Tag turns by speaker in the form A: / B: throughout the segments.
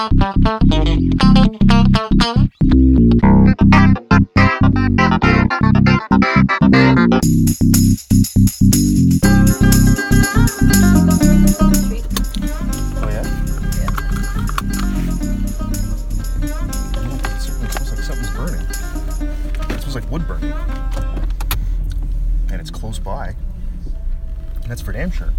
A: Oh, and it's close by. That's for damn sure.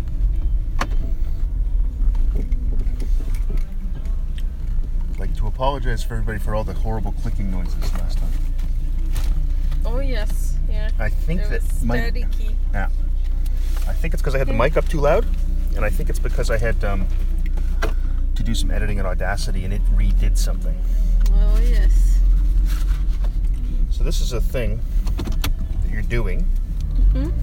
A: I'd like to apologize for everybody for all the horrible clicking noises last time.
B: Oh yes, yeah.
A: I think that my
B: staticky.
A: yeah. I think it's because I had the mic up too loud, and I think it's because I had um, to do some editing in Audacity, and it redid something.
B: Oh yes.
A: So this is a thing that you're doing
B: Mhm.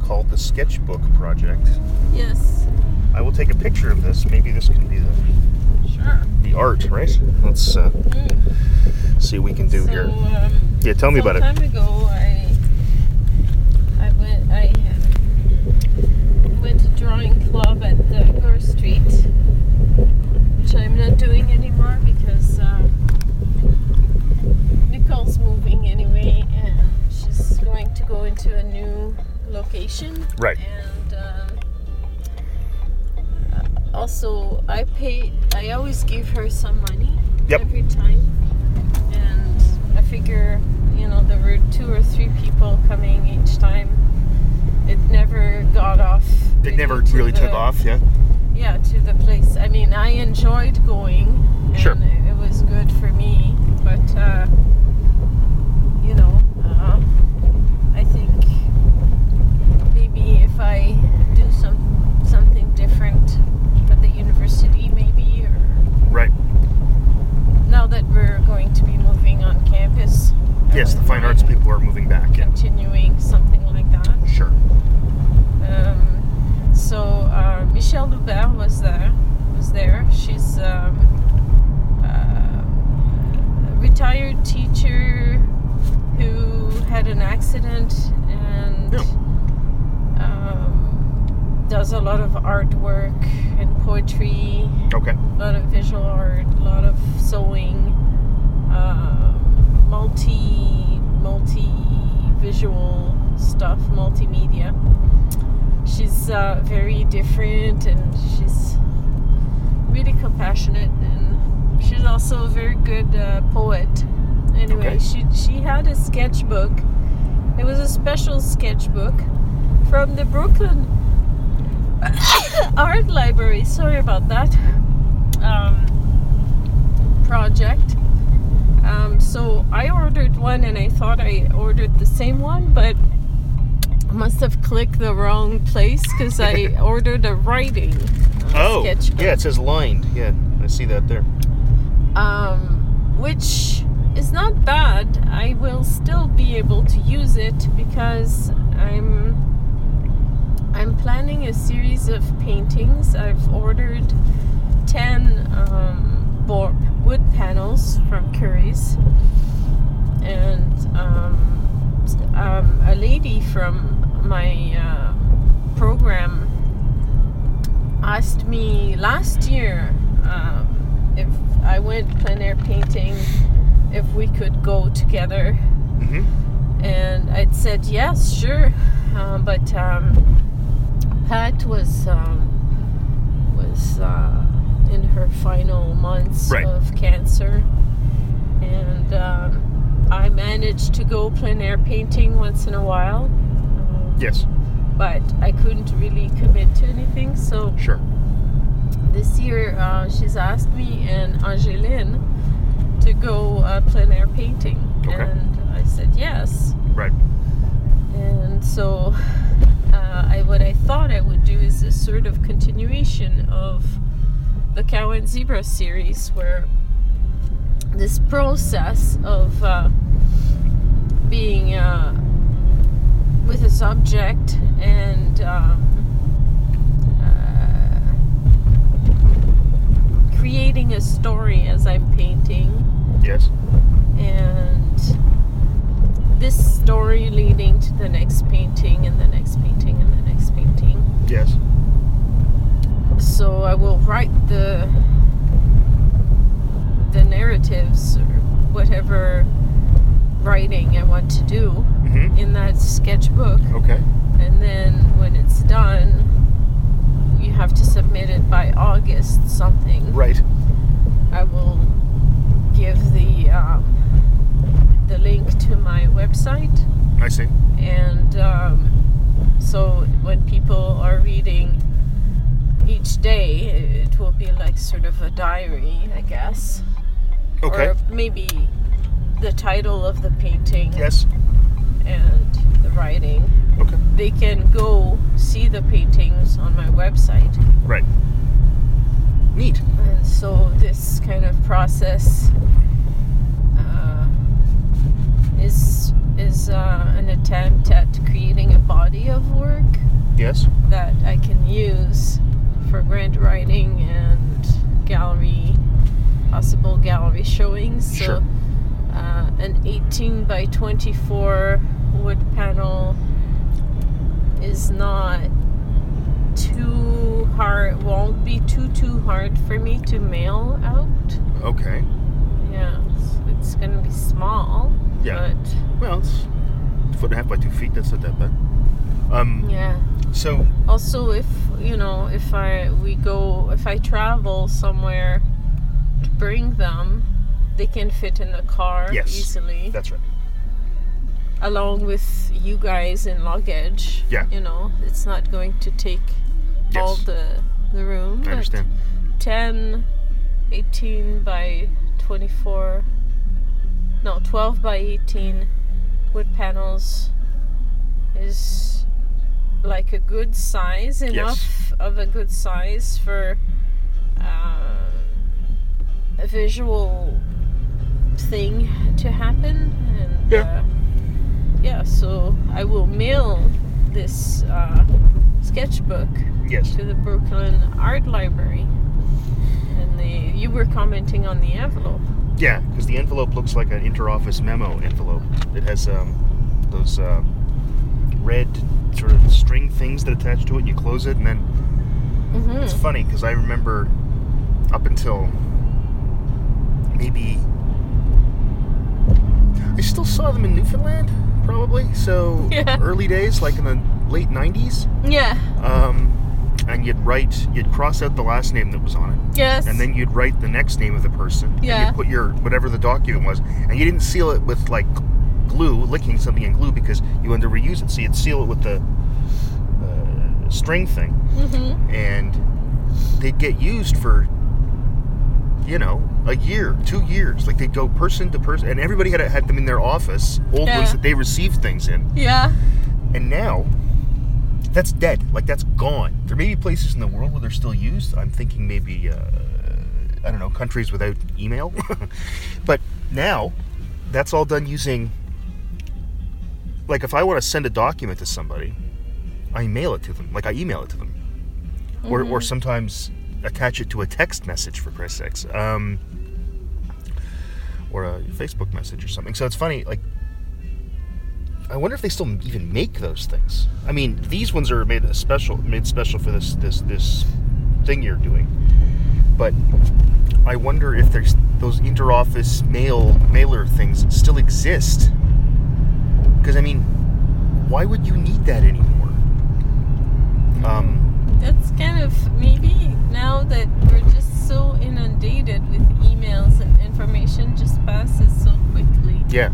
A: called the Sketchbook Project.
B: Yes.
A: I will take a picture of this. Maybe this can be the. The art, right? Let's uh,
B: Mm.
A: see what we can do
B: so,
A: here.
B: Um,
A: Yeah, tell me about it.
B: time ago, I I went I went to drawing club at the Gore Street, which I'm not doing anymore because uh, Nicole's moving anyway, and she's going to go into a new location.
A: Right.
B: Also, I pay. I always give her some money
A: Yep.
B: every time, and I figure, you know, there were two or three people coming each time. It never got off.
A: It never really took off, yeah?
B: Yeah, to the place. I mean, I enjoyed going. And
A: Sure.
B: It, it was good for me, but uh, you know, uh, I think maybe if I do some something different at the university, maybe, or
A: Right.
B: now that we're going to be moving on campus.
A: Yes, the fine arts people are moving back, yeah.
B: Continuing something like that.
A: Sure.
B: Um, so uh, Michelle Loubert was there. Was there? She's um, uh, a retired teacher who had an accident and
A: Yeah.
B: um, does a lot of artwork and poetry,
A: Okay.
B: a lot of visual art, a lot of sewing, um, multi multi visual stuff, multimedia. She's uh, very different and she's really compassionate and she's also a very good uh, poet. Anyway,
A: Okay.
B: she she had a sketchbook. It was a special sketchbook from the Brooklyn Art Library. Sorry about that. Um, project. Um, so I ordered one and I thought I ordered the same one, but I must have clicked the wrong place because I ordered a writing uh,
A: Oh,
B: sketchbook.
A: yeah, it says lined. Yeah, I see that there.
B: um, which is not bad. I will still be able to use it because I'm I'm planning a series of paintings. I've ordered ten um, bo- wood panels from Curry's, and um, um, a lady from my uh, program asked me last year um, if I went plein air painting, if we could go together.
A: Mm-hmm.
B: And I'd said yes, sure. Um, but um, Pat was um, was uh, in her final months
A: Right.
B: of cancer, and um, I managed to go plein air painting once in a while. Um,
A: Yes,
B: But I couldn't really commit to anything, so
A: sure.
B: this year uh, she's asked me and Angeline to go uh, plein air painting,
A: Okay.
B: and I said yes.
A: Right.
B: And so, uh, I what I thought I would do is a sort of continuation of the Cow and Zebra series, where this process of uh, being uh, with a subject and um, uh, creating a story as I'm painting
A: Yes.
B: and this story leading to the next painting and the next painting and the next painting.
A: Yes
B: so I will write the the narratives or whatever writing I want to do
A: mm-hmm.
B: in that sketchbook.
A: Okay.
B: And then when it's done, you have to submit it by August something.
A: Right.
B: I will give the um, the link to my website.
A: I see.
B: And um, so when people are reading each day, it will be like sort of a diary, I guess,
A: Okay.
B: or maybe the title of the painting
A: yes.
B: and the writing.
A: Okay.
B: They can go see the paintings on my website.
A: Right. Neat.
B: And so this kind of process uh, is is uh, an attempt at creating a body of work
A: Yes.
B: that I can use for grant writing and gallery possible gallery showings.
A: Sure.
B: So uh, an 18 by 24 wood panel is not too hard won't be too too hard for me to mail out
A: Okay.
B: yeah it's, it's gonna be small
A: Yeah.
B: but
A: Well, it's foot and a half by two feet. That's not that bad. Um.
B: yeah
A: So.
B: also if you know if i we go if i travel somewhere to bring them they can fit in the car
A: Yes.
B: easily
A: That's right.
B: along with you guys in luggage
A: Yeah.
B: you know it's not going to take all the the room
A: I understand.
B: 10 18 by 24 no 12 by 18 wood panels is like a good size enough of a good size for uh, a visual thing to happen and
A: Yeah.
B: uh, yeah so i will mail this uh, sketchbook
A: Yes.
B: to the Brooklyn Art Library. And the you were commenting on the envelope.
A: Yeah, because the envelope looks like an interoffice memo envelope. It has um, those uh, red sort of string things that attach to it. And you close it, and then
B: Mm-hmm.
A: it's funny because I remember up until maybe I still saw them in Newfoundland, probably. So
B: Yeah.
A: early days, like in the late '90s.
B: Yeah.
A: Um, and you'd write, you'd cross out the last name that was on it.
B: Yes.
A: and then you'd write the next name of the person. And
B: Yeah.
A: you'd put your whatever the document was, and you didn't seal it with like glue, licking something in glue because you wanted to reuse it. So you'd seal it with the uh, string thing,
B: Mm-hmm.
A: and they'd get used for you know a year, two years. Like they'd go person to person, and everybody had had them in their office, old
B: Yeah.
A: ones that they received things in.
B: Yeah.
A: And now that's dead. Like that's gone. There may be places in the world where they're still used. I'm thinking maybe uh, I don't know countries without email, but now that's all done using. Like if I want to send a document to somebody, I mail it to them. Like I email it to them, or or sometimes attach it to a text message for Christ's sakes, um, or a Facebook message or something. So it's funny, like I wonder if they still even make those things. I mean, these ones are made special, made special for this this this thing you're doing. But I wonder if there's those interoffice mail mailer things still exist. Because I mean, why would you need that anymore? Um,
B: That's kind of maybe now that we're just so inundated with emails and information just passes so quickly.
A: yeah,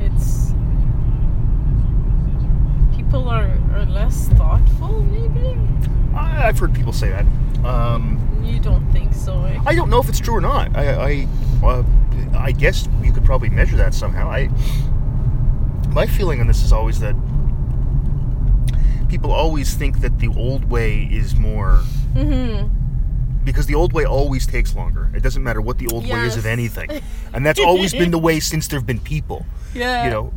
B: It's people are, are less thoughtful maybe?
A: I, I've heard people say that. Um,
B: You don't think so, eh?
A: I don't know if it's true or not. I, I, uh, I guess you could probably measure that somehow. I, my feeling on this is always that people always think that the old way is more
B: Mm-hmm.
A: because the old way always takes longer. It doesn't matter what the old way is of anything, and that's always been the way since there've been people.
B: Yeah.
A: You know,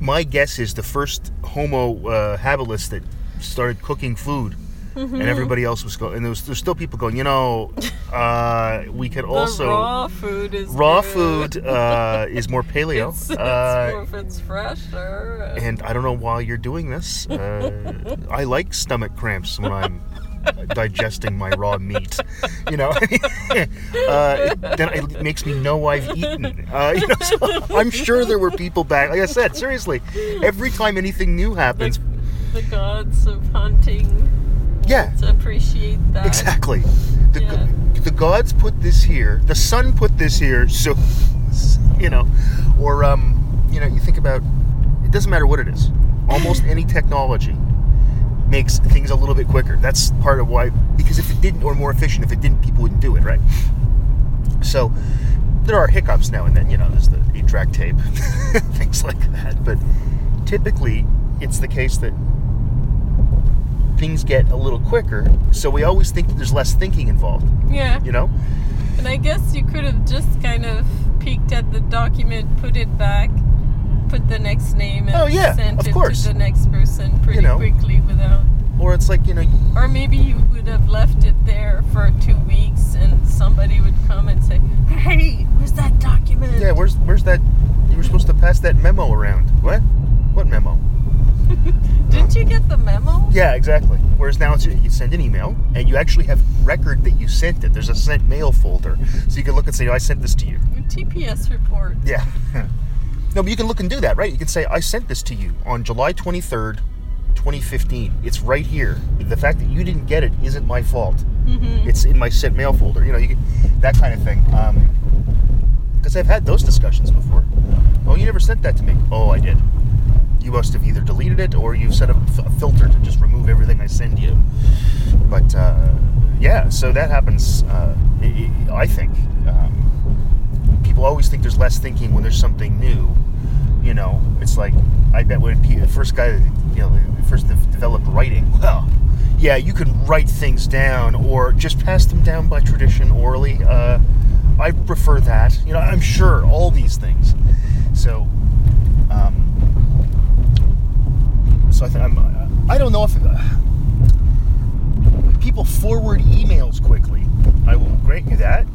A: my guess is the first Homo uh, habilis that started cooking food.
B: Mm-hmm.
A: And everybody else was going, and there was there's still people going. You know, uh, we could also
B: raw food is
A: raw
B: good.
A: food uh, is more paleo.
B: It's, it's
A: uh,
B: more if it's fresher.
A: and I don't know why you're doing this. Uh, I like stomach cramps when I'm digesting my raw meat. You know, uh, then it makes me know I've eaten. Uh, you know, so I'm sure there were people back. Like I said, seriously, every time anything new happens,
B: the, the gods of hunting
A: yeah,
B: to appreciate that.
A: exactly. The,
B: Yeah.
A: the gods put this here. The sun put this here. So, you know, or um, you know, you think about. It doesn't matter what it is. Almost any technology makes things a little bit quicker. That's part of why. Because if it didn't, or more efficient, if it didn't, people wouldn't do it, right? So there are hiccups now and then. You know, there's the eight-track tape, things like that. But typically, it's the case that things get a little quicker. So we always think that there's less thinking involved.
B: Yeah.
A: You know?
B: And I guess you could have just kind of peeked at the document, put it back, put the next name, and
A: Oh, yeah,
B: sent
A: of
B: it
A: course.
B: to the next person pretty
A: know.
B: quickly without.
A: Or it's like you know,
B: Or maybe you would have left it there for two weeks, and somebody would come and say, "Hey, where's that document?"
A: yeah. Where's where's that? You were supposed to pass that memo around. What? What memo?
B: Didn't you get the memo?
A: Yeah, exactly. Whereas now it's, you send an email and you actually have record that you sent it. There's a sent mail folder, so you can look and say, "I sent this to you."
B: Your TPS report.
A: Yeah. no, but you can look and do that, right? You can say, "I sent this to you on July 23rd, 2015." It's right here. The fact that you didn't get it isn't my fault.
B: Mm-hmm.
A: It's in my sent mail folder. You know, you can, that kind of thing. Because I've had those discussions before. Oh, you never sent that to me. Oh, I did. You must have either deleted it or you've set up a filter to just remove everything I send you. But uh, yeah, so that happens. Uh, I, think um, people always think there's less thinking when there's something new. You know, it's like I bet when the first guy, you know, first developed writing. Well, yeah, you can write things down or just pass them down by tradition orally. Uh, I prefer that. You know, I'm sure all these things. So, um, so I think I'm. I don't know if people forward emails quickly. I will grant you that.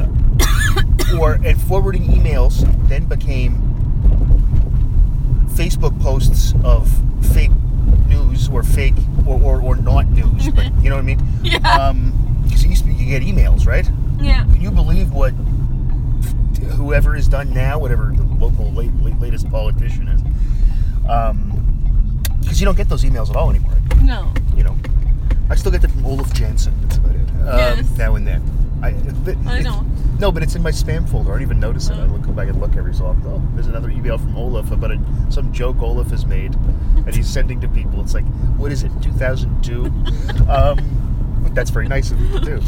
A: or and forwarding emails then became Facebook posts of fake news or fake or, or, or not news, but you know what I mean?
B: Yeah.
A: Um, because it used to be you get emails, right?
B: yeah.
A: Can you believe what whoever is done now, whatever the local late, late, latest politician is? Because you don't get those emails at all anymore.
B: No.
A: You know, I still get them from Olaf Jansen. That's about it. Um,
B: Yes.
A: Now and then. I, but
B: I don't.
A: No, but it's in my spam folder. I don't even notice it. I
B: Oh.
A: look, go back and look every so often. Oh, there's another email from Olaf about a, some joke Olaf has made, and he's sending to people. It's like, what is it, 2002? um, that's very nice of you to do.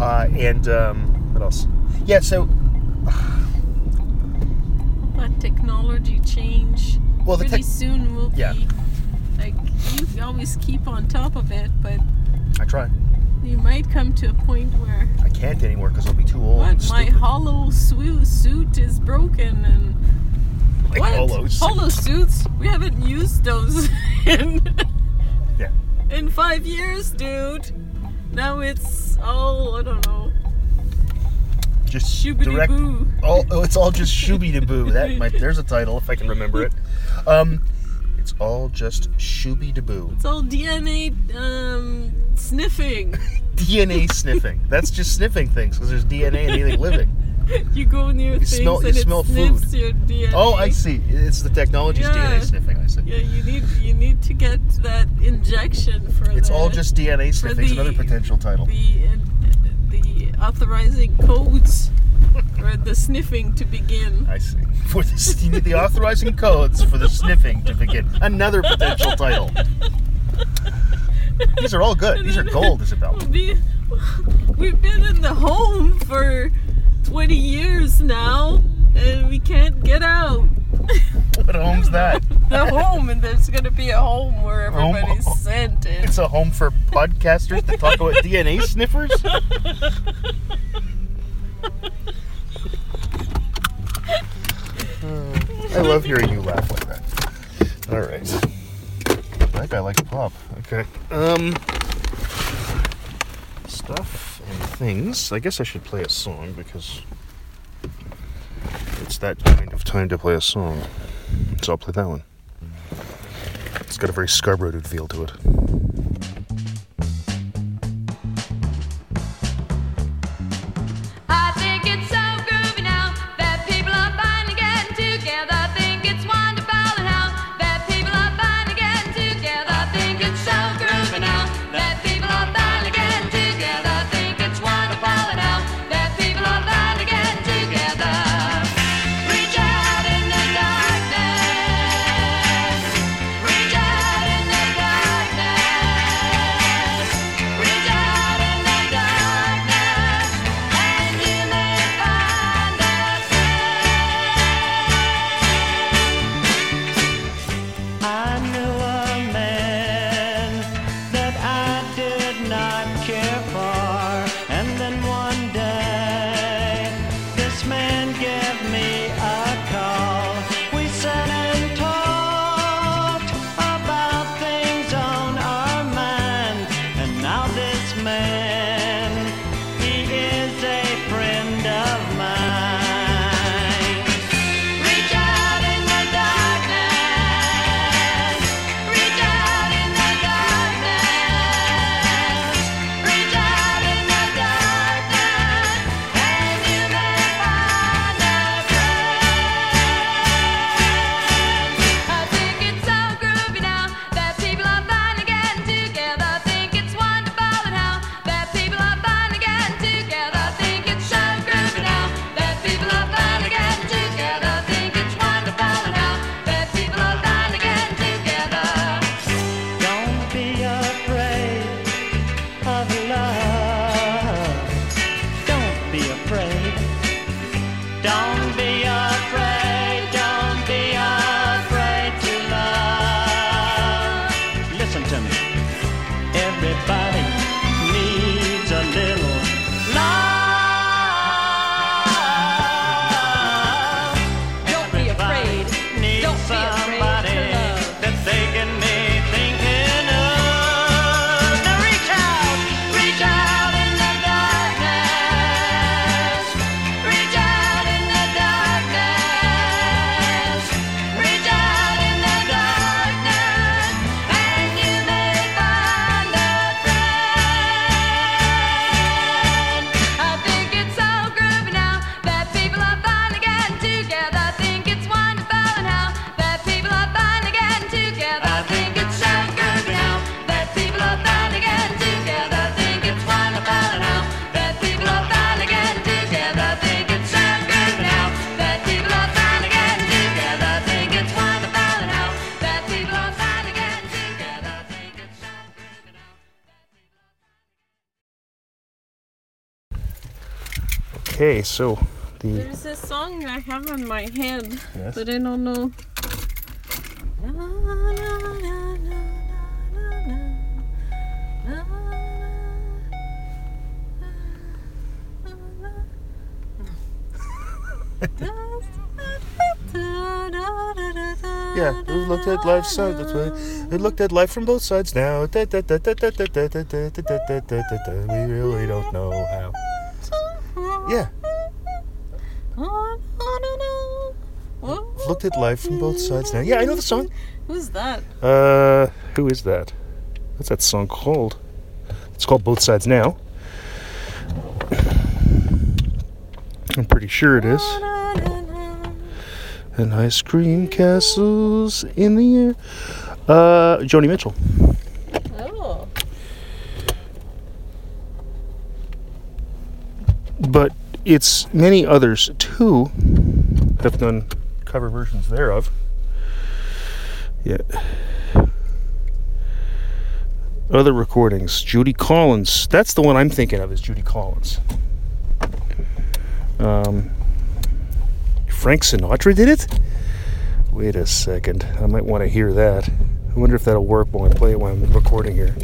A: Uh, and um, what else? Yeah, so
B: But technology change.
A: Well, the tech-
B: soon will
A: Yeah.
B: be like you always keep on top of it, but
A: I try.
B: you might come to a point where
A: I can't anymore because I'll be too old.
B: what my hollow swu- suit is broken and
A: like
B: what
A: hollows.
B: hollow suits? We haven't used those in
A: Yeah.
B: in five years, dude. Now it's all I don't know,
A: Just
B: shoobity
A: direct.
B: boo.
A: All, oh, it's all just shooby de boo. That might, there's a title if I can remember it. Um, it's all just shooby de boo.
B: It's all DNA um, sniffing.
A: DNA sniffing. That's just sniffing things because there's DNA in anything living.
B: you go near things
A: smell-
B: and
A: you
B: it
A: smell
B: sniffs
A: food.
B: your DNA.
A: Oh, I see. It's the technology's
B: Yeah.
A: DNA sniffing. I see.
B: Yeah, you need you need to get that injection for
A: It's
B: the,
A: all just DNA sniffing. It's another potential title.
B: the the authorizing codes for the sniffing to begin.
A: I see. For the, you need the authorizing codes for the sniffing to begin. Another potential title. These are all good. These are gold, Isabel.
B: We- We've been in the home for 20 years now, and we can't get out.
A: What home's that?
B: The home, and there's going to be a home where
A: Home-
B: everybody's oh, oh. sent in.
A: It's a home for podcasters to talk about DNA sniffers. Uh, I love hearing you laugh like that. All right. That guy likes pop. Okay. Um. Stuff and things. I guess I should play a song because it's that kind of time to play a song. So I'll play that one. It's got a very Scarborough feel to it. Okay, so the
B: There's a song I have on my head,
A: yes.
B: but I don't know.
A: yeah, we looked at life so. We looked at life from both sides now. We really don't know how. Yeah. Looked at life from both sides now. Yeah, I know the song.
B: Who's that?
A: Uh, who is that? What's that song called? It's called Both Sides Now. I'm pretty sure it is. And ice cream castles in the air. Uh, Joni Mitchell.
B: Oh.
A: But it's many others too have done cover versions thereof. Yeah. Other recordings. Judy Collins. That's the one I'm thinking of. Is Judy Collins. Um, Frank Sinatra did it. Wait a second. I might want to hear that. I wonder if that'll work when I play it when I'm recording here.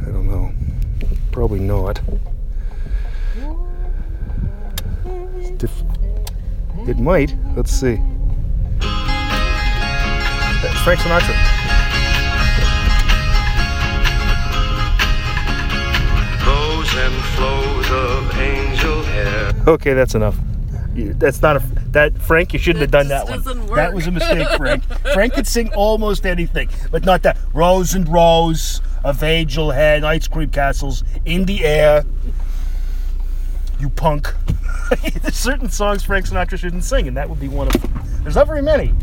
A: I don't know. Probably not. It might. Let's see. That's Frank Sinatra.
C: Flows and flows of angel hair.
A: Okay, that's enough. You- That's not a that Frank. You shouldn't have
B: That
A: done that one.
B: doesn't
A: That was a mistake, Frank. Frank could sing almost anything, but not that. Rows and rows of angel head ice cream castles in the air. You punk. There's certain songs Frank Sinatra shouldn't sing, and that would be one of them. There's not very many.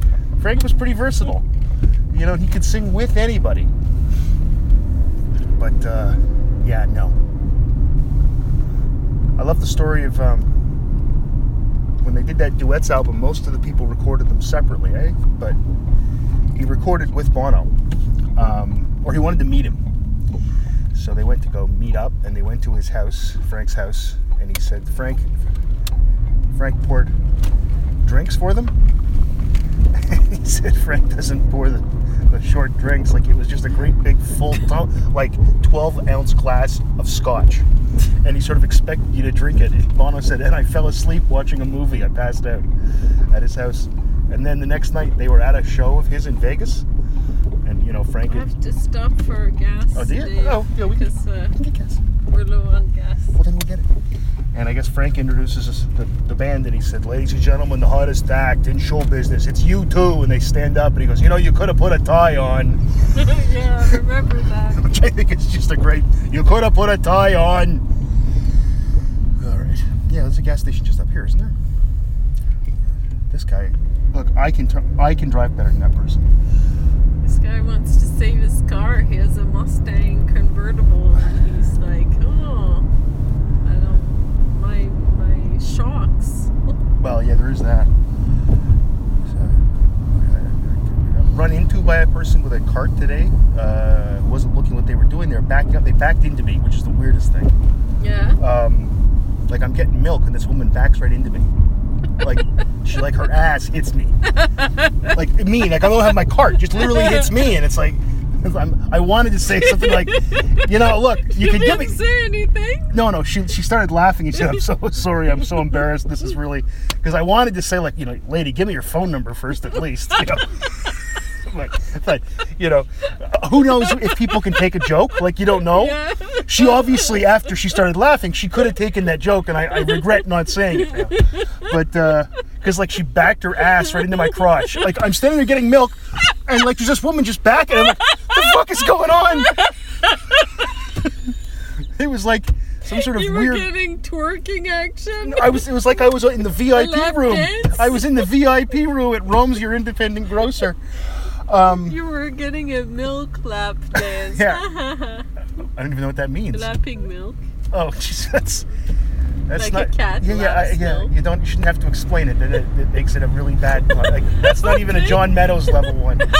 A: Frank was pretty versatile. You know, he could sing with anybody. But uh, yeah, no. I love the story of um, when they did that duets album. Most of the people recorded them separately, eh? But he recorded with Bono, um, or he wanted to meet him. So they went to go meet up, and they went to his house, Frank's house, and he said, "Frank, Frank poured drinks for them." he said Frank doesn't pour the, the short drinks like it was just a great big full like 12 ounce glass of scotch and he sort of expected you to drink it Bono said and I fell asleep watching a movie I passed out at his house and then the next night they were at a show of his in Vegas and you know Frank
B: I have to stop for gas.
A: Oh, do you? Oh, yeah, we can-
B: uh,
A: we can get gas
B: we're low on gas.
A: well then we'll get it and I guess Frank introduces us, the, the band and he said ladies and gentlemen the hottest act in show business it's U2 and they stand up and he goes you know you could have put a tie on
B: yeah, I remember that.
A: which I think is just a great. You could have put a tie on. All right. Yeah, there's a gas station just up here, isn't there? This guy. Look, I can tr- I can drive better than that person.
B: This guy wants to save his car. He has a Mustang convertible, and he's like, "Oh, I don't my my shocks."
A: Well, yeah, there is that. So, run into by a person with a cart today. Uh, wasn't looking what they were doing. They were backing up. They backed into me, which is the weirdest thing.
B: Yeah.
A: um, like I'm getting milk and this woman backs right into me. Like she like her ass hits me. Like me, like I don't have my cart, just literally hits me, and it's like I'm, I wanted to say something like, you know, look, you
B: You
A: can give me.
B: say anything.
A: No, no, she she started laughing. and said, "I'm so sorry. I'm so embarrassed. This is really because I wanted to say like, you know, lady, give me your phone number first, at least." You know. Like, but you know, who knows if people can take a joke? Like you don't know.
B: Yeah.
A: She obviously, after she started laughing, she could have taken that joke, and I, I regret not saying it now. But uh, because like she backed her ass right into my crotch. Like I'm standing there getting milk, and like there's this woman just backing. I'm like, the fuck is going on? it was like some sort of
B: You were
A: weird.
B: getting twerking action.
A: I was. It was like I was in the VIP room.
B: dance?
A: I was in the VIP room at Rome's Your Independent Grocer. Um,
B: You were getting a milk lap dance.
A: Yeah. I don't even know what that means.
B: Lapping milk.
A: Oh, jeez, that's that's
B: Like a
A: not.
B: cat
A: yeah, yeah, I, yeah. You don't. You shouldn't have to explain it. That it, it makes it a really bad. Like, that's not even a John Meadows level one.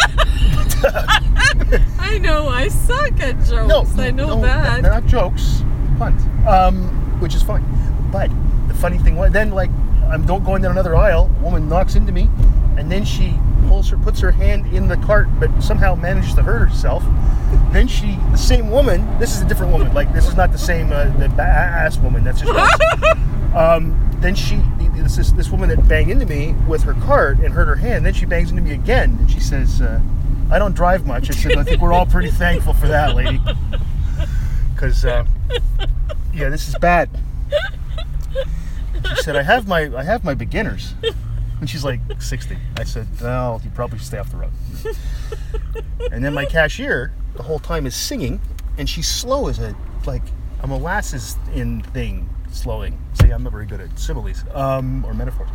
B: I know. I suck at jokes.
A: No,
B: I know
A: no,
B: that.
A: They're not jokes. Puns. Um, which is fine. But the funny thing was, then like I'm don't going down another aisle. A woman knocks into me, and then she pulls her, puts her hand in the cart, but somehow manages to hurt herself. Then she, the same woman. This is a different woman. Like this is not the same uh, the ass woman. That's just. um, then she, this, this this woman that banged into me with her cart and hurt her hand. Then she bangs into me again, and she says, uh, "I don't drive much." I said, "I think we're all pretty thankful for that, lady." Because uh, yeah, this is bad. She said, "I have my I have my beginners," and she's like sixty. I said, "Well, you probably should stay off the road." and then my cashier the whole time is singing, and she's slow as a like a molasses in thing slowing. See, I'm not very good at similes um, or metaphors.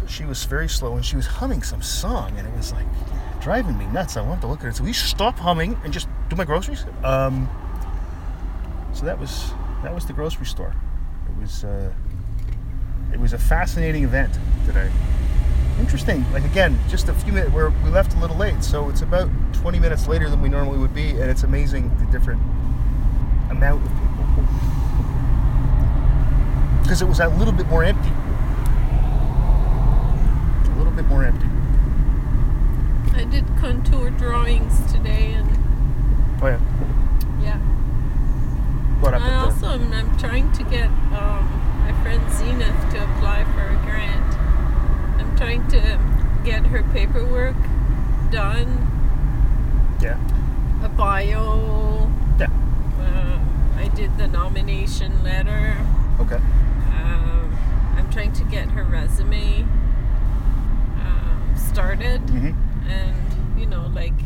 A: But she was very slow, and she was humming some song, and it was like driving me nuts. I wanted to look at it. So we stop humming and just do my groceries. Um, so that was that was the grocery store. It was uh, it was a fascinating event today. Interesting. Like again, just a few minutes. Where we left a little late, so it's about 20 minutes later than we normally would be, and it's amazing the different amount of people. Because it was a little bit more empty. A little bit more empty.
B: I did contour drawings today, and
A: Oh yeah.
B: yeah.
A: What
B: I also am I'm trying to get um, my friend Zenith to apply for a grant. I'm trying to get her paperwork done,
A: Yeah.
B: a bio.
A: Yeah.
B: Uh, I did the nomination letter.
A: Okay.
B: Um, I'm trying to get her resume um, started,
A: Mhm.
B: and you know, like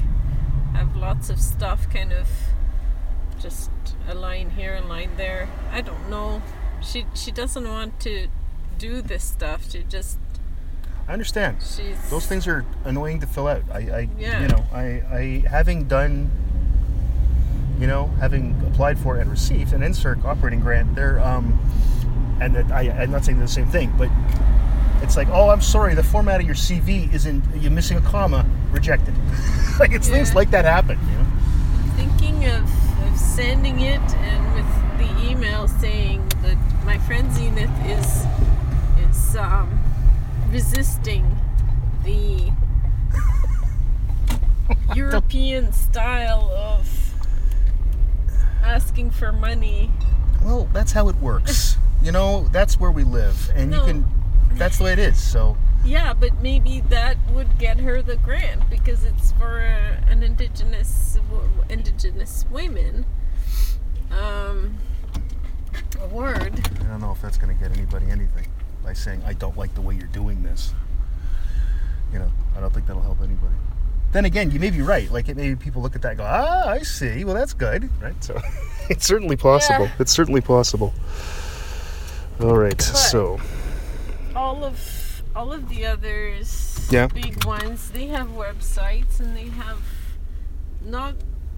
B: have lots of stuff kind of just a line here, a line there. I don't know. She she doesn't want to do this stuff. She just
A: I understand.
B: she's
A: Those things are annoying to fill out. I, I
B: Yeah.
A: you know, I, I having done, you know, having applied for and received an NSERC operating grant, they're, um, and that I, I'm not saying the same thing, but it's like, oh, I'm sorry, the format of your CV isn't, you're missing a comma, rejected. like it's things like that happen, you know.
B: thinking of, of sending it and with the email saying that my friend Zenith is is um, resisting the European style of asking for money.
A: Well, that's how it works. you know, that's where we live, and
B: No.
A: you can. That's the way it is. So
B: Yeah, but maybe that would get her the grant because it's for uh, an indigenous indigenous women um, award.
A: I don't know if that's going to get anybody anything by saying I don't like the way you're doing this. You know, I don't think that'll help anybody. Then again, you may be right. Like it maybe people look at that and go, ah, I see. Well, that's good, right? So it's certainly possible.
B: Yeah.
A: It's certainly possible. All right. so
B: all of all of the others
A: Yeah.
B: big ones they have websites and they have not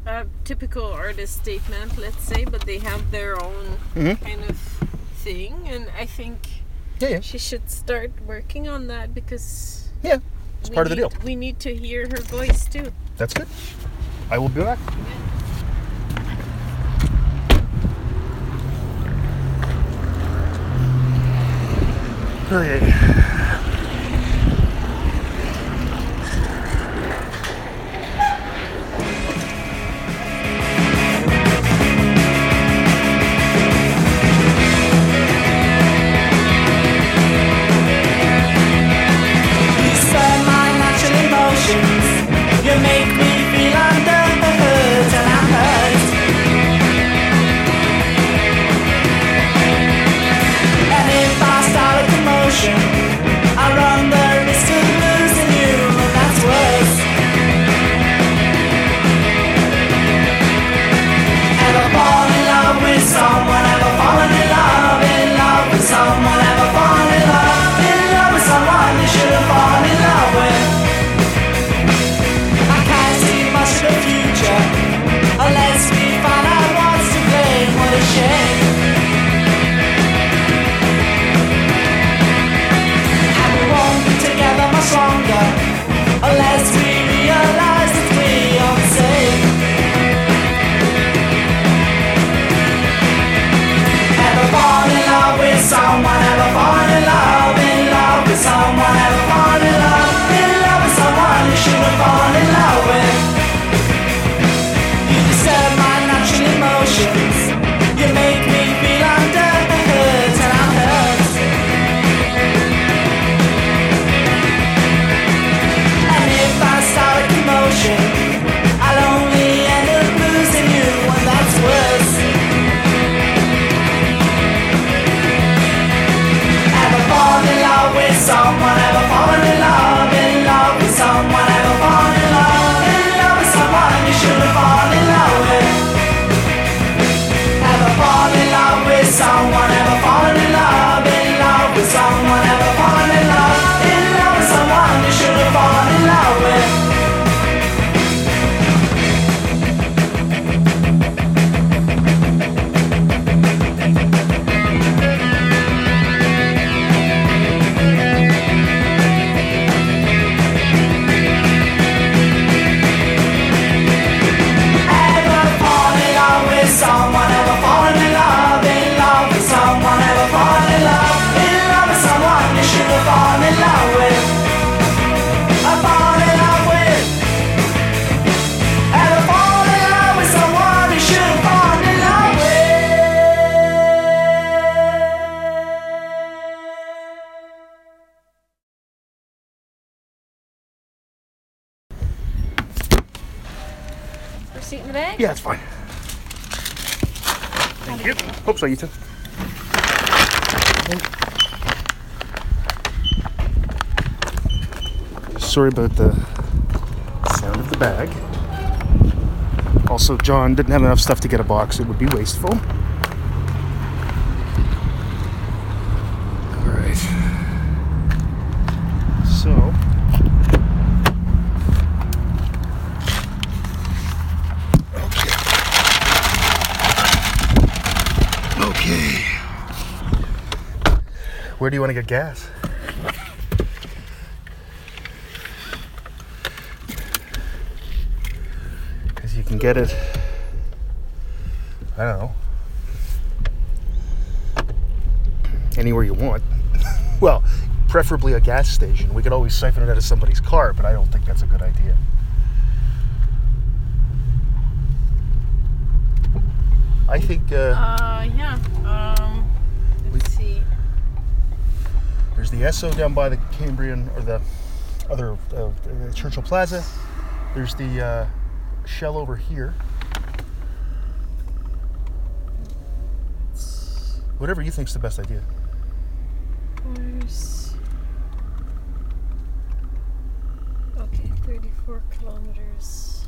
B: a typical artist statement let's say but they have their own
A: Mhm.
B: kind of thing and i think
A: yeah, yeah,
B: she should start working on that because
A: yeah. It's
B: we
A: part of the deal.
B: we need to hear her voice too
A: That's good. I will be back. Okay.
D: You make me
B: bag?
A: Yeah, it's fine. Thank you. Hope so, you too. Sorry about the sound of the bag. Also, John didn't have enough stuff to get a box. It would be wasteful. All right. So. Okay. Where do you want to get gas? Because you can get it, I don't know, anywhere you want. well, preferably a gas station. We could always siphon it out of somebody's car, but I don't think that's a good idea. I think uh,
B: Uh, yeah. Um, let's see.
A: there's the Esso down by the Cambrian or the other uh, Churchill Plaza. There's the uh, Shell over here. Whatever you think's the best idea.
B: Where's. Okay, 34 kilometers.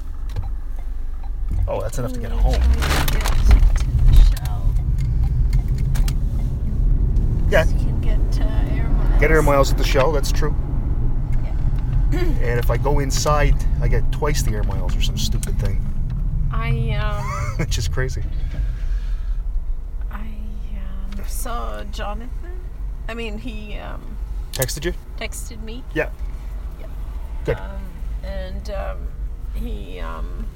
A: Oh, that's enough to get home.
B: try to get to the shell.
A: Yeah,
B: You can get uh, air miles.
A: Get air miles at the Shell. That's true. and if I go inside, I get twice the air miles or some stupid thing,
B: I um
A: which is crazy.
B: I um, saw Jonathan. I mean, he um,
A: Texted you?
B: texted me.
A: Yeah.
B: Yeah.
A: Good.
B: Um, and um, he um,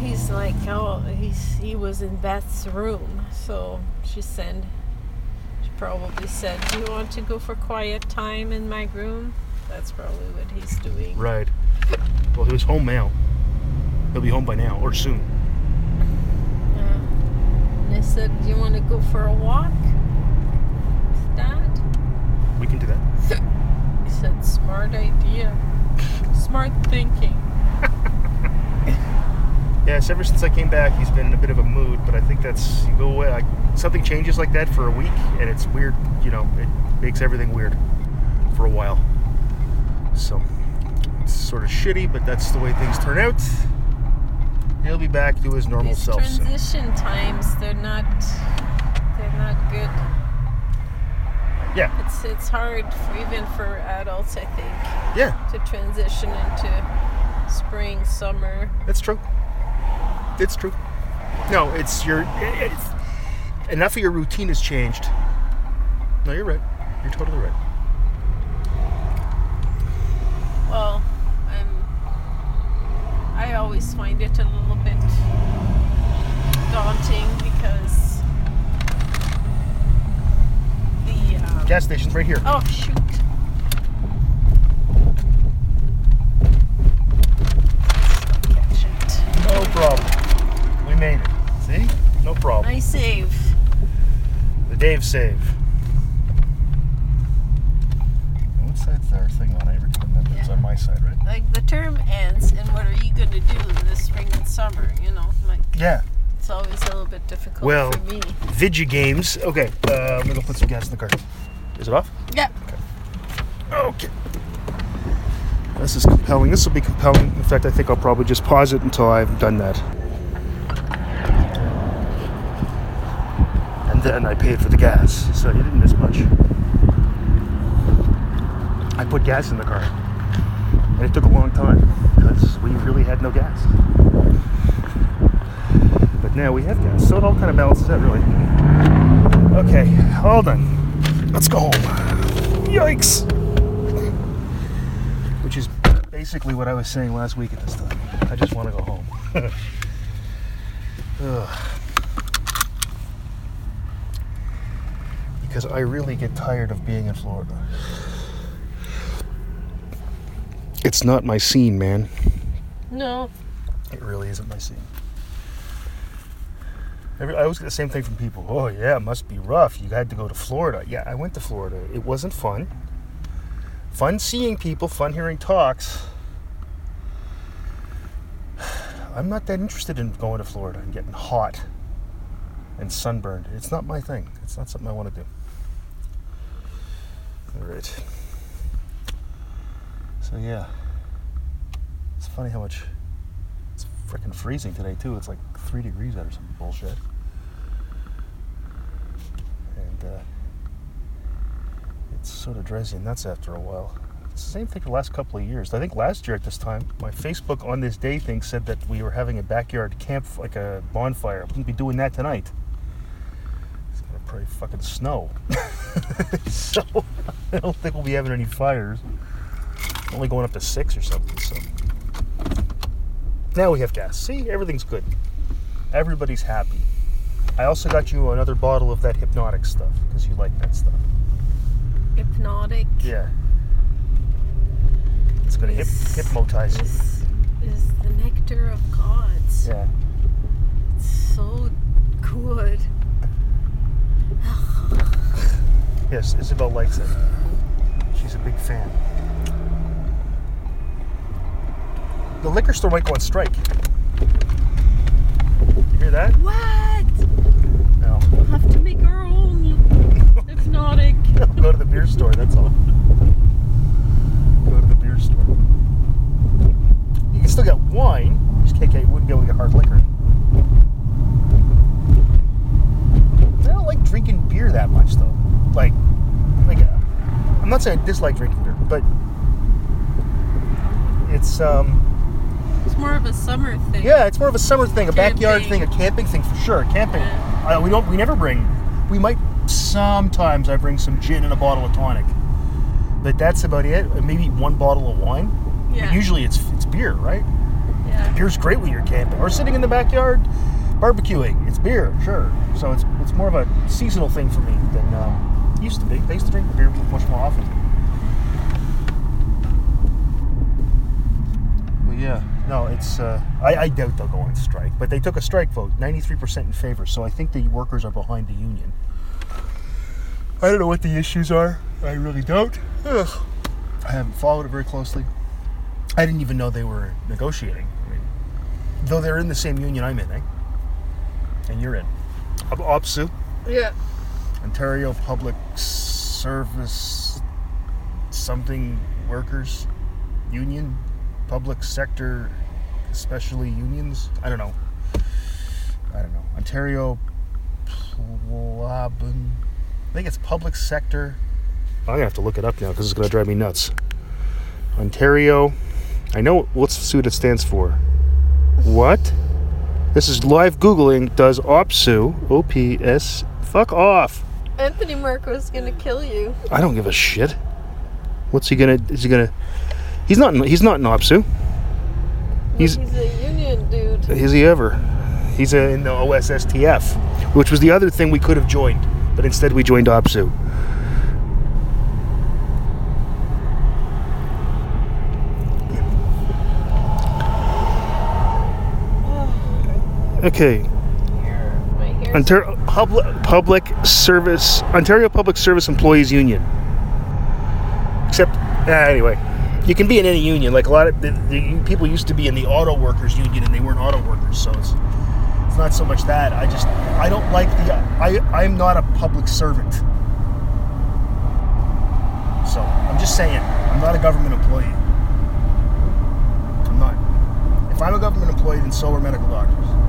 B: he's like, oh, he's he was in Beth's room, so she she probably said, do you want to go for quiet time in my room? That's probably what he's doing.
A: Right. Well, he was home now. He'll be home by now or soon.
B: Uh, and I said, do you want to go for a walk? with Dad?
A: We can do that.
B: He said, smart idea. Smart thinking.
A: Yes, ever since I came back, he's been in a bit of a mood, but I think that's you go away. Like, something changes like that for a week, and it's weird. You know, it makes everything weird for a while. So it's sort of shitty, but that's the way things turn out. He'll be back to his normal
B: These
A: self soon.
B: transition times, they're not, they're not good.
A: Yeah,
B: It's it's hard for, even for adults, I think,
A: yeah,
B: to transition into spring, summer.
A: that's true. It's true. No, it's your. It's, enough of your routine has changed. No, you're right. You're totally right.
B: Well, I'm. I always find it a little bit daunting because the. Um,
A: Gas station's right here.
B: Oh shoot!
A: No problem. Made it. See? No problem.
B: I save.
A: The Dave save. What side's our thing on? I can. It's on my side, right?
B: Like the term ends, and what are you gonna do this spring and summer? You know, like
A: Yeah.
B: it's always a little bit difficult
A: Well-
B: for me.
A: Vidya games. Okay. Uh, I'm gonna go put some gas in the car. Is it off?
B: Yeah.
A: Okay. Okay. This is compelling. This will be compelling. In fact, I think I'll probably just pause it until I've done that. And then I paid for the gas, so you didn't miss much. I put gas in the car, and it took a long time because we really had no gas. But now we have gas, so it all kind of balances out, really. Okay, hold on. Let's go home. Yikes! Which is basically what I was saying last week at this time. I just want to go home. Because I really get tired of being in Florida. It's not my scene, man.
B: No.
A: It really isn't my scene. Every, I always get the same thing from people. Oh yeah, it must be rough. You had to go to Florida. Yeah, I went to Florida. It wasn't fun. Fun seeing people, fun hearing talks. I'm not that interested in going to Florida and getting hot and sunburned. It's not my thing. It's not something I want to do. Right. So yeah, it's funny how much it's freaking freezing today too. It's like three degrees out or some bullshit. And uh, it sort of drives you nuts after a while. It's the same thing for the last couple of years. I think last year at this time, my Facebook on this day thing said that we were having a backyard camp, like a bonfire. Wouldn't be doing that tonight. Probably fucking snow. so I don't think we'll be having any fires. Only going up to six or something. So now we have gas. See, everything's good. Everybody's happy. I also got you another bottle of that Hpnotiq stuff because you like that stuff.
B: Hpnotiq.
A: Yeah. It's gonna hip,
B: Is-
A: hypnotize you.
B: Is, is the nectar of gods.
A: Yeah.
B: It's so good.
A: Yes, Isabel likes it. She's a big fan. The liquor store might go on strike. You hear that?
B: What?
A: No.
B: We'll have to make our own Hpnotiq.
A: go to the beer store, that's all. Go to the beer store. You can still get wine, you just can't get, you wouldn't be able to get hard liquor. I don't like drinking beer that much though. Like, like, uh, I'm not saying I dislike drinking beer, but it's, um,
B: It's more of a summer thing.
A: yeah, it's more of a summer thing, a backyard thing, a camping thing for sure. Camping,
B: Yeah.
A: uh, we don't, we never bring. We might sometimes I bring some gin and a bottle of tonic, but that's about it. Uh, Maybe one bottle of wine. But usually it's it's beer, right?
B: Yeah.
A: Beer's great when you're camping or sitting in the backyard barbecuing. It's beer, sure. So it's it's more of a seasonal thing for me than it used to be. I used to drink beer much more often. Well, yeah, no, it's. Uh, I, I doubt they'll go on strike, but they took a strike vote, 93% in favor. So I think the workers are behind the union. I don't know what the issues are. I really don't. Ugh. I haven't followed it very closely. I didn't even know they were negotiating. I mean, though they're in the same union I'm in, eh? And you're in. OPSEU,
B: Yeah.
A: Ontario Public Service something workers union, public sector, especially unions. I don't know. I don't know. Ontario. I think it's public sector. I'm gonna have to look it up now because it's gonna drive me nuts. Ontario. I know. Let's see what it stands for. What? This is live googling. Does OPSEU O P S? Fuck off.
B: Anthony Marco's gonna kill you.
A: I don't give a shit. What's he gonna? Is he gonna? He's not. He's not in OPSEU. He's-
B: He's a union dude.
A: Is he ever? He's uh, in the OSSTF, which was the other thing we could have joined, but instead we joined OPSEU. Okay, Ontario Public Public Service Ontario Public Service Employees Union. Except, uh, anyway, you can be in any union. Like a lot of the, the people used to be in the auto workers union, and they weren't auto workers, so it's it's not so much that. I just I don't like the I I'm not a public servant. So I'm just saying I'm not a government employee. I'm not. If I'm a government employee, then so are medical doctors.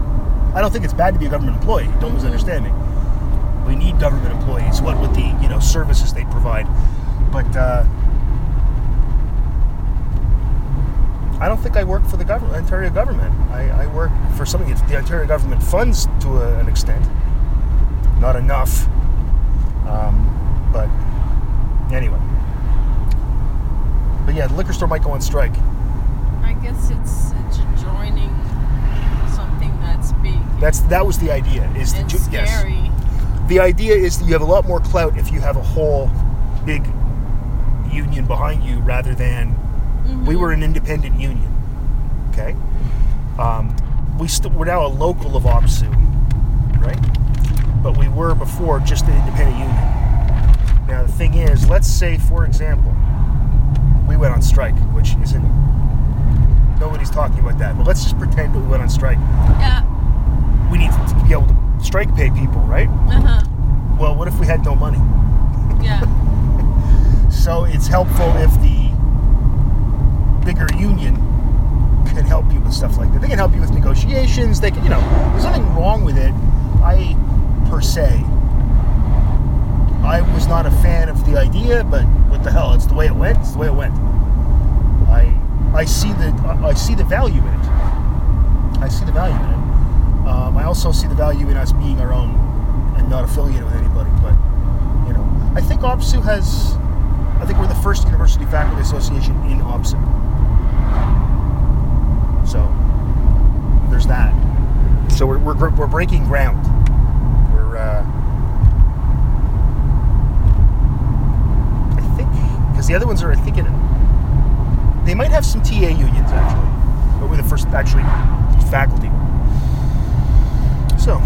A: I don't think it's bad to be a government employee. Don't misunderstand me. We need government employees. What with the you know services they provide, but uh, I don't think I work for the government, Ontario government. I, I work for something that the Ontario government funds to a, an extent, not enough. Um, but anyway, but yeah, the liquor store might go on strike.
B: I guess it's it's joining that's big
A: That's that was the idea. Is
B: and
A: ju- yes. the idea is that you have a lot more clout if you have a whole big union behind you rather than we were an independent union. Okay, um, we st- we're now a local of OPSEU, right? But we were before just an independent union. Now the thing is, let's say for example, we went on strike, which isn't nobody's talking about that. But let's just pretend that we went on strike.
B: Yeah.
A: We need to be able to strike pay people, right?
B: Uh huh.
A: Well, what if we had no money?
B: Yeah.
A: So it's helpful if the bigger union can help you with stuff like that. They can help you with negotiations. They can, you know, there's nothing wrong with it. I, per se, I was not a fan of the idea, but what the hell? It's the way it went. It's the way it went. I, I see the, I see the value in it. I see the value in it. Um, I also see the value in us being our own and not affiliated with anybody. But you know, I think OPSEU has. I think we're the first university faculty association in OPSEU. So there's that. So we're, we're, we're breaking ground. We're uh, I think because the other ones are I think in they might have some TA unions actually, but we're the first actually faculty. So.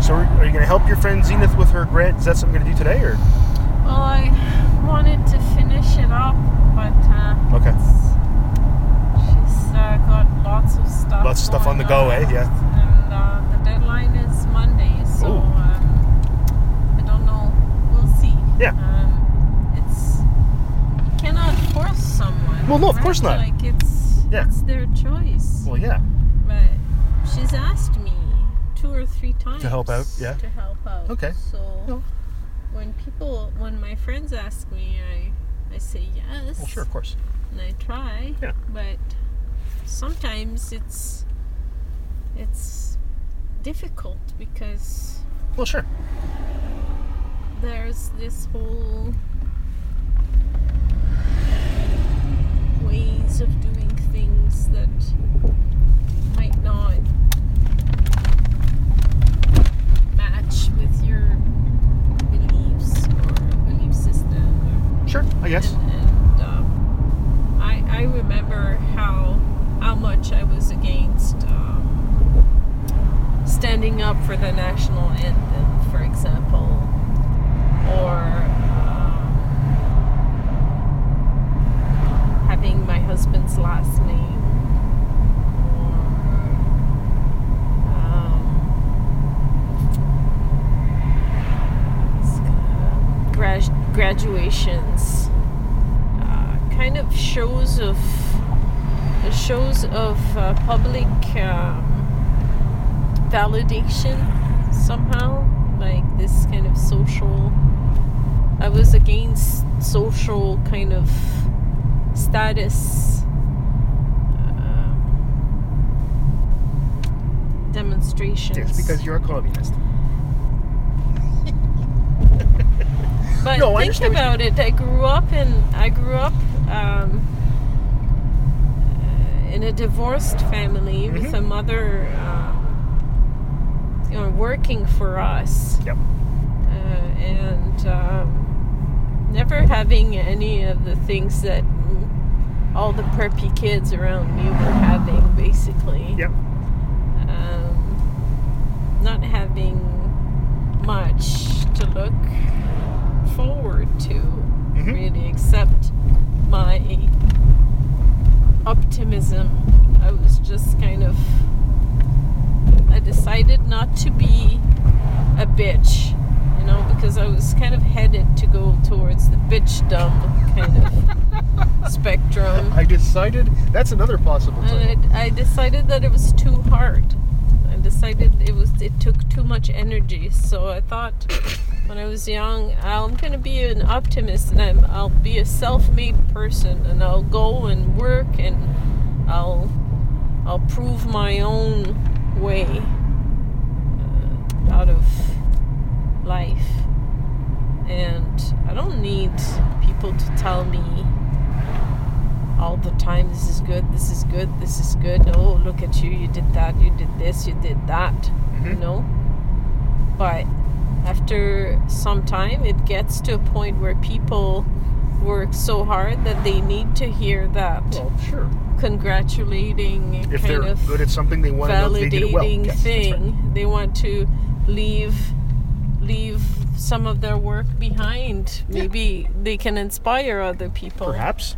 A: So are you going to help your friend Zenith with her grant? Is that something you're going to do today, or
B: Well, I wanted to finish it up, but uh,
A: Okay.
B: she's uh, got lots of stuff.
A: Lots of stuff on the go, eh? Yeah.
B: And uh, the deadline is Monday, so um, I don't know. We'll see.
A: Yeah.
B: Um, it's you cannot force someone.
A: Well, no, of
B: right?
A: course not.
B: Like it's
A: Yeah.
B: it's their choice.
A: well, yeah,
B: But she's asked me two or three times to
A: help out, yeah.
B: To help out.
A: Okay.
B: So
A: No.
B: when people, when my friends ask me, I I say yes.
A: well, sure, of course.
B: And I try.
A: Yeah.
B: But sometimes it's it's difficult because
A: Well, sure.
B: there's this whole ways of doing things that might not match with your beliefs or belief system
A: Sure, I guess.
B: and, and um, I, I remember how how much I was against um, standing up for the national anthem, for example, or um, having my husband's last name, or um, it's, uh, grad- graduations uh, kind of shows of shows of uh, public um, validation somehow like this kind of social i was against social kind of status uh, demonstrations
A: because you're a communist.
B: But
A: No,
B: think about it. I grew up in I grew up um, uh, in a divorced family with
A: Mhm.
B: a mother, um, you know, working for us,
A: Yep.
B: uh, and um, never having any of the things that all the preppy kids around me were having, basically
A: Yep.
B: um, not having much to look forward to,
A: Mhm.
B: really, except my optimism. I was just kind of. I decided not to be a bitch, you know, because I was kind of headed to go towards the bitch dumb kind of spectrum.
A: I decided that's another possible.
B: And I, I decided that it was too hard. I decided it was it took too much energy. So I thought when I was young, I'm gonna be an optimist and I'm, I'll be a self-made person and I'll go and work and I'll I'll prove my own way uh, out of life. And I don't need people to tell me all the time this is good this is good this is good oh look at you you did that you did this you did that you
A: Mhm.
B: know but after some time it gets to a point where people work so hard that they need to hear that
A: Well, sure.
B: congratulating
A: If
B: kind
A: they're
B: of
A: good at something, they want to know they well.
B: validating
A: Yes, that's right.
B: thing they want to leave leave some of their work behind maybe they can inspire other people
A: Perhaps.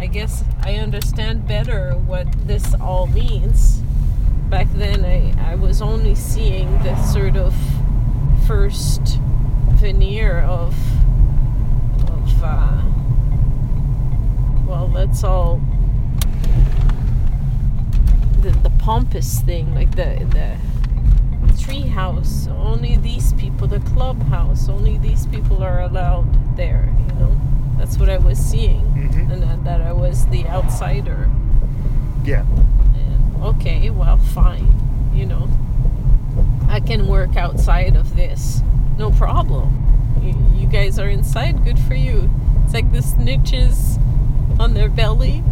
B: I guess I understand better what this all means. Back then, I, I was only seeing the sort of first veneer of of uh, well, let's all the the pompous thing, like the the tree house. Only these people, the clubhouse. Only these people are allowed there. That's what I was seeing,
A: Mhm.
B: and that, that I was the outsider.
A: Yeah.
B: And, okay, well, fine. You know, I can work outside of this, no problem. You, you guys are inside, good for you. It's like the snitches on their belly.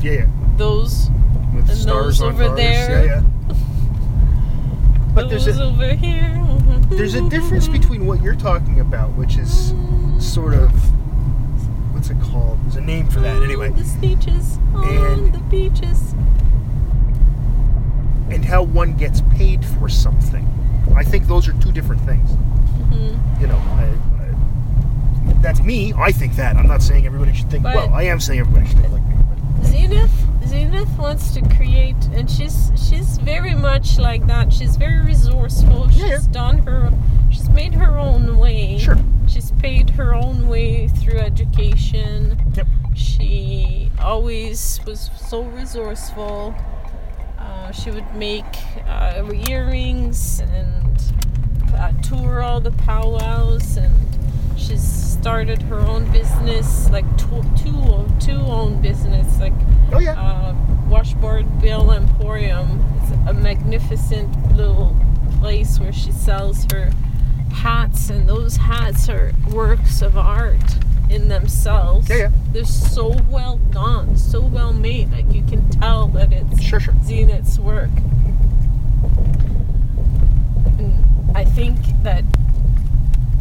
A: Yeah. yeah.
B: Those
A: With
B: And
A: stars
B: those over there.
A: Yeah, yeah. But there's
B: those
A: a
B: over here.
A: there's a difference between what you're talking about, which is sort of it called? There's a name for that anyway.
B: The snitches on
A: And-
B: the beaches.
A: and how one gets paid for something. I think those are two different things.
B: Mhm.
A: You know, I, I, that's me. I think that. I'm not saying everybody should think.
B: But-
A: well, I am saying everybody should think like me. But
B: Zenith Zenith wants to create and she's she's very much like that. She's very resourceful. She's
A: Yeah, yeah.
B: done her she's made her own way.
A: Sure.
B: She's paid her own way through education.
A: Yep.
B: She always was so resourceful. Uh, she would make uh, earrings and uh, tour all the powwows, and she's started her own business, like two, two, two own business, like
A: Oh yeah.
B: uh, Washboard Bill Emporium. It's a magnificent little place where she sells her hats, and those hats are works of art in themselves.
A: Yeah, yeah.
B: They're so well done, so well made. Like you can tell that it's
A: sure, sure.
B: Zenith's work. And I think that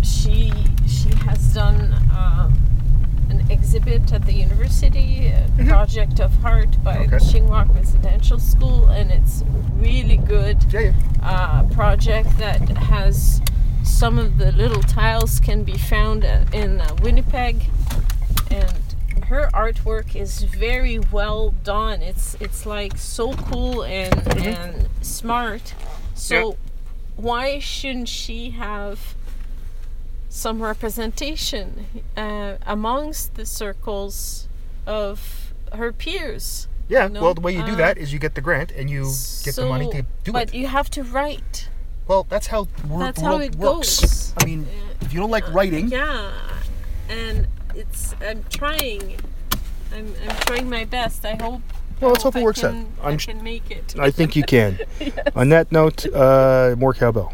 B: she she has done um, an exhibit at the university, a
A: Mhm.
B: project of heart by the
A: Okay.
B: Shingwauk Residential School, and it's really good
A: Yeah, yeah.
B: uh, project that has some of the little tiles can be found uh, in uh, Winnipeg, and her artwork is very well done. It's it's like so cool and and smart. So
A: Yeah.
B: why shouldn't she have some representation uh, amongst the circles of her peers?
A: Yeah.
B: No,
A: well, the way you do
B: uh,
A: that is you get the grant and you get the money to do
B: but
A: it.
B: you have to write.
A: Well, that's how wor-
B: That's how it
A: works.
B: goes.
A: I mean, if you don't like writing,
B: Yeah, and it's I'm trying. I'm, I'm trying my best. I hope.
A: Well, let's hope it works out. I'm
B: I can make it.
A: I think you can. On that note, uh, more cowbell.